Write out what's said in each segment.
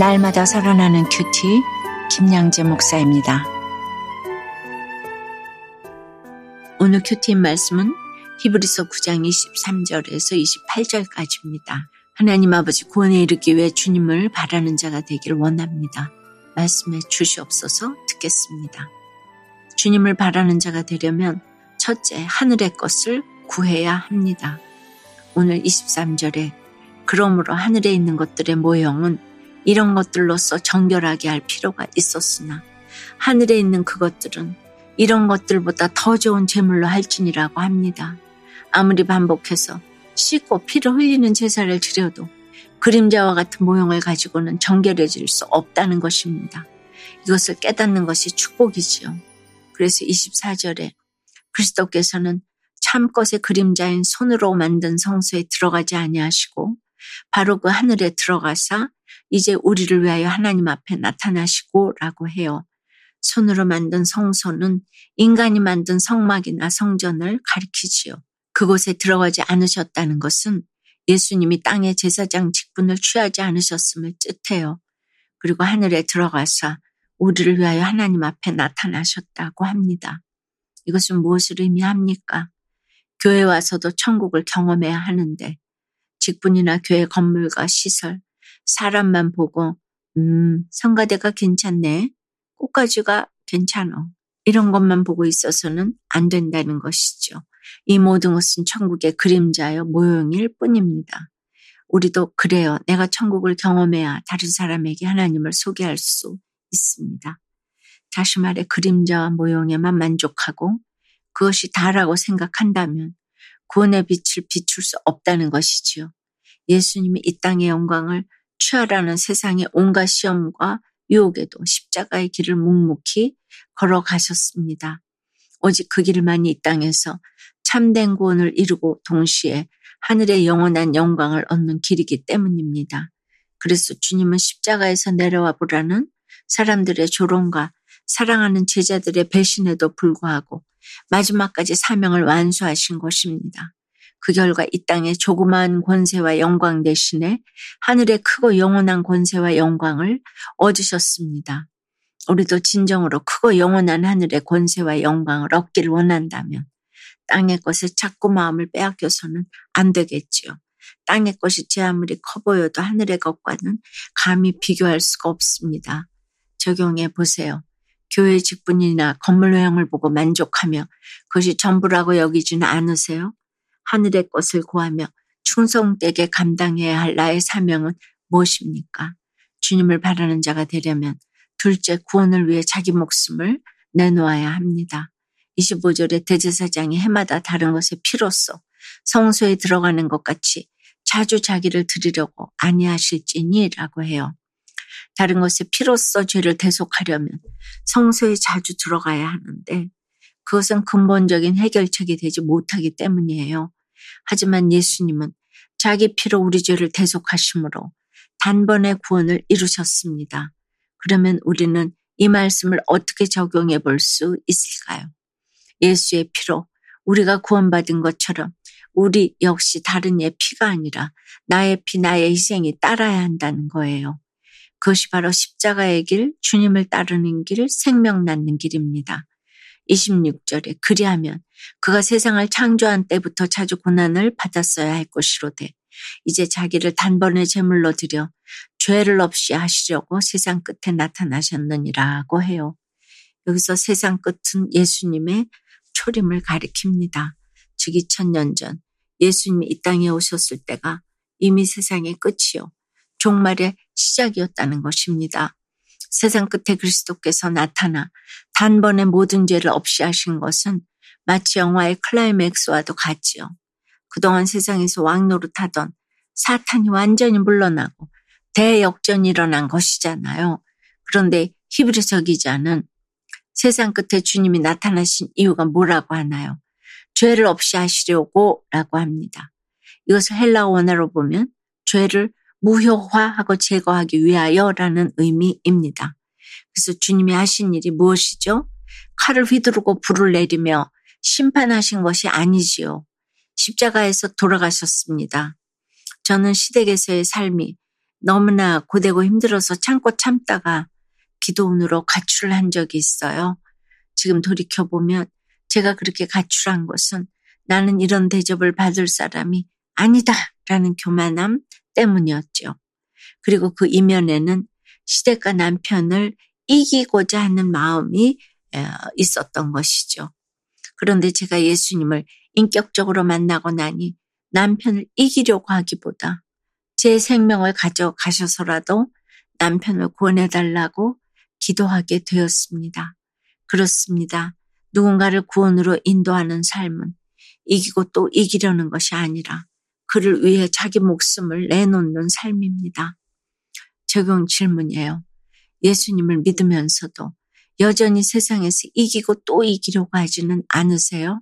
날마다 살아나는 QT 김양재 목사입니다. 오늘 큐티인 말씀은 히브리서 9장 23절에서 28절까지입니다. 하나님 아버지 구원에 이르기 위해 주님을 바라는 자가 되길 원합니다. 말씀해 주시옵소서 듣겠습니다. 주님을 바라는 자가 되려면 첫째 하늘의 것을 구해야 합니다. 오늘 23절에 그러므로 하늘에 있는 것들의 모형은 이런 것들로서 정결하게 할 필요가 있었으나 하늘에 있는 그것들은 이런 것들보다 더 좋은 제물로 할지니라고 합니다. 아무리 반복해서 씻고 피를 흘리는 제사를 드려도 그림자와 같은 모형을 가지고는 정결해질 수 없다는 것입니다. 이것을 깨닫는 것이 축복이지요. 그래서 24절에 그리스도께서는 참것의 그림자인 손으로 만든 성소에 들어가지 아니하시고 바로 그 하늘에 들어가사 이제 우리를 위하여 하나님 앞에 나타나시고 라고 해요. 손으로 만든 성소는 인간이 만든 성막이나 성전을 가리키지요. 그곳에 들어가지 않으셨다는 것은 예수님이 땅의 제사장 직분을 취하지 않으셨음을 뜻해요. 그리고 하늘에 들어가서 우리를 위하여 하나님 앞에 나타나셨다고 합니다. 이것은 무엇을 의미합니까? 교회 와서도 천국을 경험해야 하는데 직분이나 교회 건물과 시설, 사람만 보고 음, 성가대가 괜찮네. 꽃가지가 괜찮어. 이런 것만 보고 있어서는 안 된다는 것이죠. 이 모든 것은 천국의 그림자여 모형일 뿐입니다. 우리도 그래요. 내가 천국을 경험해야 다른 사람에게 하나님을 소개할 수 있습니다. 다시 말해 그림자와 모형에만 만족하고 그것이 다라고 생각한다면 구원의 빛을 비출 수 없다는 것이지요. 예수님이 이 땅의 영광을 취하라는 세상의 온갖 시험과 유혹에도 십자가의 길을 묵묵히 걸어가셨습니다. 오직 그 길만이 이 땅에서 참된 구원을 이루고 동시에 하늘의 영원한 영광을 얻는 길이기 때문입니다. 그래서 주님은 십자가에서 내려와 보라는 사람들의 조롱과 사랑하는 제자들의 배신에도 불구하고 마지막까지 사명을 완수하신 것입니다. 그 결과 이 땅의 조그마한 권세와 영광 대신에 하늘의 크고 영원한 권세와 영광을 얻으셨습니다. 우리도 진정으로 크고 영원한 하늘의 권세와 영광을 얻기를 원한다면 땅의 것에 자꾸 마음을 빼앗겨서는 안 되겠지요. 땅의 것이 제 아무리 커 보여도 하늘의 것과는 감히 비교할 수가 없습니다. 적용해 보세요. 교회 직분이나 건물 외형을 보고 만족하며 그것이 전부라고 여기지는 않으세요? 하늘의 것을 구하며 충성되게 감당해야 할 나의 사명은 무엇입니까? 주님을 바라는 자가 되려면 둘째 구원을 위해 자기 목숨을 내놓아야 합니다. 25절에 대제사장이 해마다 다른 것에 피로써 성소에 들어가는 것 같이 자주 자기를 드리려고 아니하실지니라고 해요. 다른 것에 피로써 죄를 대속하려면 성소에 자주 들어가야 하는데 그것은 근본적인 해결책이 되지 못하기 때문이에요. 하지만 예수님은 자기 피로 우리 죄를 대속하심으로 단번에 구원을 이루셨습니다. 그러면 우리는 이 말씀을 어떻게 적용해 볼 수 있을까요? 예수의 피로 우리가 구원받은 것처럼 우리 역시 다른 예 피가 아니라 나의 피, 나의 희생이 따라야 한다는 거예요. 그것이 바로 십자가의 길, 주님을 따르는 길, 생명 낳는 길입니다. 26절에 그리하면 그가 세상을 창조한 때부터 자주 고난을 받았어야 할 것이로되 이제 자기를 단번에 제물로 드려 죄를 없이 하시려고 세상 끝에 나타나셨느니라고 해요. 여기서 세상 끝은 예수님의 초림을 가리킵니다. 즉 2000년 전 예수님이 이 땅에 오셨을 때가 이미 세상의 끝이요. 종말의 시작이었다는 것입니다. 세상 끝에 그리스도께서 나타나 단번에 모든 죄를 없이 하신 것은 마치 영화의 클라이맥스와도 같지요. 그동안 세상에서 왕노릇하던 사탄이 완전히 물러나고 대역전이 일어난 것이잖아요. 그런데 히브리서 기자는 세상 끝에 주님이 나타나신 이유가 뭐라고 하나요? 죄를 없이 하시려고 라고 합니다. 이것을 헬라 원어로 보면 죄를 무효화하고 제거하기 위하여라는 의미입니다. 그래서 주님이 하신 일이 무엇이죠? 칼을 휘두르고 불을 내리며 심판하신 것이 아니지요. 십자가에서 돌아가셨습니다. 저는 시댁에서의 삶이 너무나 고되고 힘들어서 참고 참다가 기도원으로 가출을 한 적이 있어요. 지금 돌이켜보면 제가 그렇게 가출한 것은 나는 이런 대접을 받을 사람이 아니다 라는 교만함 때문이었죠. 그리고 그 이면에는 시댁과 남편을 이기고자 하는 마음이 있었던 것이죠. 그런데 제가 예수님을 인격적으로 만나고 나니 남편을 이기려고 하기보다 제 생명을 가져가셔서라도 남편을 구원해달라고 기도하게 되었습니다. 그렇습니다. 누군가를 구원으로 인도하는 삶은 이기고 또 이기려는 것이 아니라 그를 위해 자기 목숨을 내놓는 삶입니다. 적용 질문이에요. 예수님을 믿으면서도 여전히 세상에서 이기고 또 이기려고 하지는 않으세요?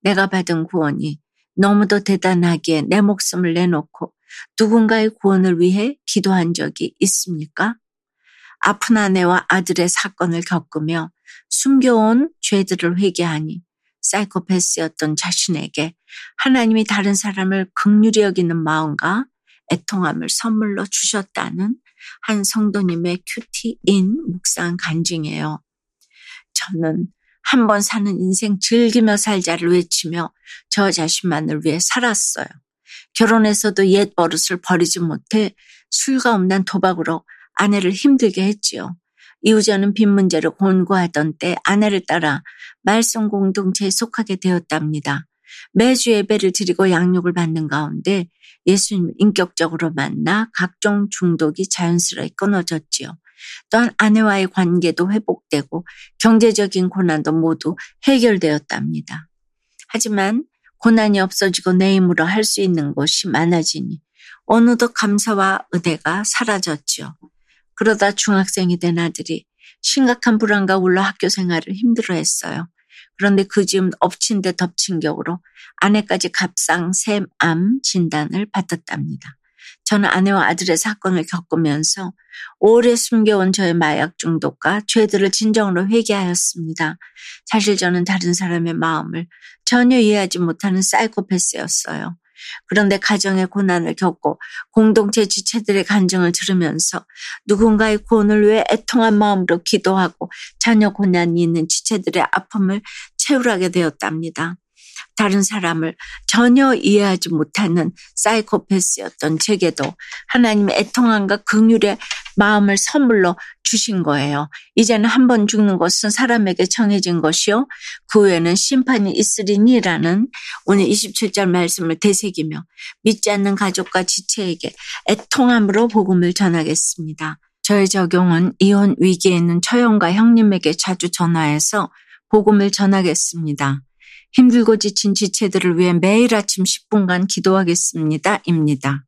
내가 받은 구원이 너무도 대단하기에 내 목숨을 내놓고 누군가의 구원을 위해 기도한 적이 있습니까? 아픈 아내와 아들의 사건을 겪으며 숨겨온 죄들을 회개하니 사이코패스였던 자신에게 하나님이 다른 사람을 극률히 여기는 마음과 애통함을 선물로 주셨다는 한 성도님의 큐티인 묵상 간증이에요. 저는 한 번 사는 인생 즐기며 살자를 외치며 저 자신만을 위해 살았어요. 결혼해서도 옛 버릇을 버리지 못해 술과 없는 도박으로 아내를 힘들게 했지요. 이후저는 빚 문제를 곤고하던 때 아내를 따라 말씀 공동체에 속하게 되었답니다. 매주 예배를 드리고 양육을 받는 가운데 예수님 인격적으로 만나 각종 중독이 자연스레 끊어졌지요. 또한 아내와의 관계도 회복되고 경제적인 고난도 모두 해결되었답니다. 하지만 고난이 없어지고 내 힘으로 할 수 있는 것이 많아지니 어느덧 감사와 의대가 사라졌지요. 그러다 중학생이 된 아들이 심각한 불안과 울러 학교 생활을 힘들어했어요. 그런데 그 즈음 엎친 데 덮친 격으로 아내까지 갑상 샘암 진단을 받았답니다. 저는 아내와 아들의 사건을 겪으면서 오래 숨겨온 저의 마약 중독과 죄들을 진정으로 회개하였습니다. 사실 저는 다른 사람의 마음을 전혀 이해하지 못하는 사이코패스였어요. 그런데 가정의 고난을 겪고 공동체 지체들의 간증을 들으면서 누군가의 구원을 위해 애통한 마음으로 기도하고 자녀 고난이 있는 지체들의 아픔을 채울하게 되었답니다. 다른 사람을 전혀 이해하지 못하는 사이코패스였던 제게도 하나님의 애통함과 긍휼의 마음을 선물로 주신 거예요. 이제는 한 번 죽는 것은 사람에게 정해진 것이요. 그 후에는 심판이 있으리니라는 오늘 27절 말씀을 되새기며 믿지 않는 가족과 지체에게 애통함으로 복음을 전하겠습니다. 저의 적용은 이혼 위기에 있는 처형과 형님에게 자주 전화해서 복음을 전하겠습니다. 힘들고 지친 지체들을 위해 매일 아침 10분간 기도하겠습니다. 입니다.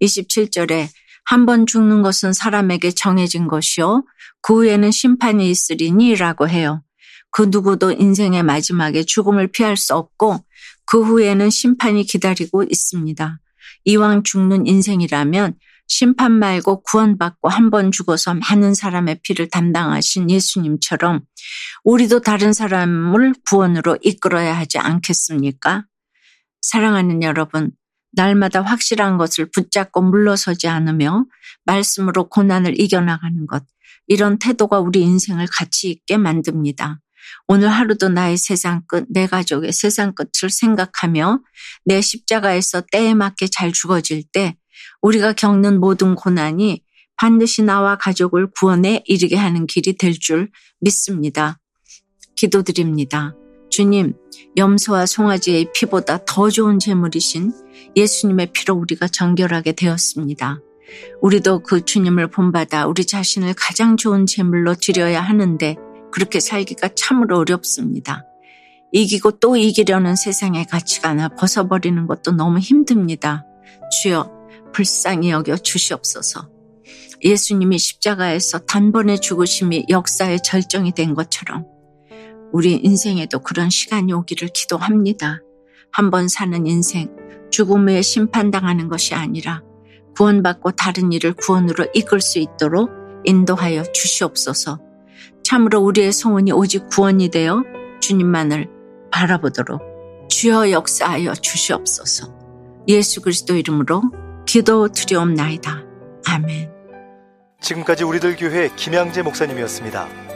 27절에 한 번 죽는 것은 사람에게 정해진 것이요. 그 후에는 심판이 있으리니 라고 해요. 그 누구도 인생의 마지막에 죽음을 피할 수 없고 그 후에는 심판이 기다리고 있습니다. 이왕 죽는 인생이라면 심판 말고 구원받고 한 번 죽어서 많은 사람의 피를 담당하신 예수님처럼 우리도 다른 사람을 구원으로 이끌어야 하지 않겠습니까? 사랑하는 여러분, 날마다 확실한 것을 붙잡고 물러서지 않으며 말씀으로 고난을 이겨나가는 것, 이런 태도가 우리 인생을 가치 있게 만듭니다. 오늘 하루도 나의 세상 끝, 내 가족의 세상 끝을 생각하며 내 십자가에서 때에 맞게 잘 죽어질 때 우리가 겪는 모든 고난이 반드시 나와 가족을 구원에 이르게 하는 길이 될 줄 믿습니다. 기도드립니다. 주님, 염소와 송아지의 피보다 더 좋은 재물이신 예수님의 피로 우리가 정결하게 되었습니다. 우리도 그 주님을 본받아 우리 자신을 가장 좋은 재물로 드려야 하는데 그렇게 살기가 참으로 어렵습니다. 이기고 또 이기려는 세상의 가치관을 벗어버리는 것도 너무 힘듭니다. 주여, 불쌍히 여겨 주시옵소서. 예수님이 십자가에서 단번에 죽으심이 역사의 절정이 된 것처럼 우리 인생에도 그런 시간이 오기를 기도합니다. 한 번 사는 인생, 죽음 후에 심판당하는 것이 아니라 구원받고 다른 일을 구원으로 이끌 수 있도록 인도하여 주시옵소서. 참으로 우리의 소원이 오직 구원이 되어 주님만을 바라보도록 주여 역사하여 주시옵소서. 예수 그리스도 이름으로 기도 드리옵나이다. 아멘. 지금까지 우리들 교회 김양재 목사님이었습니다.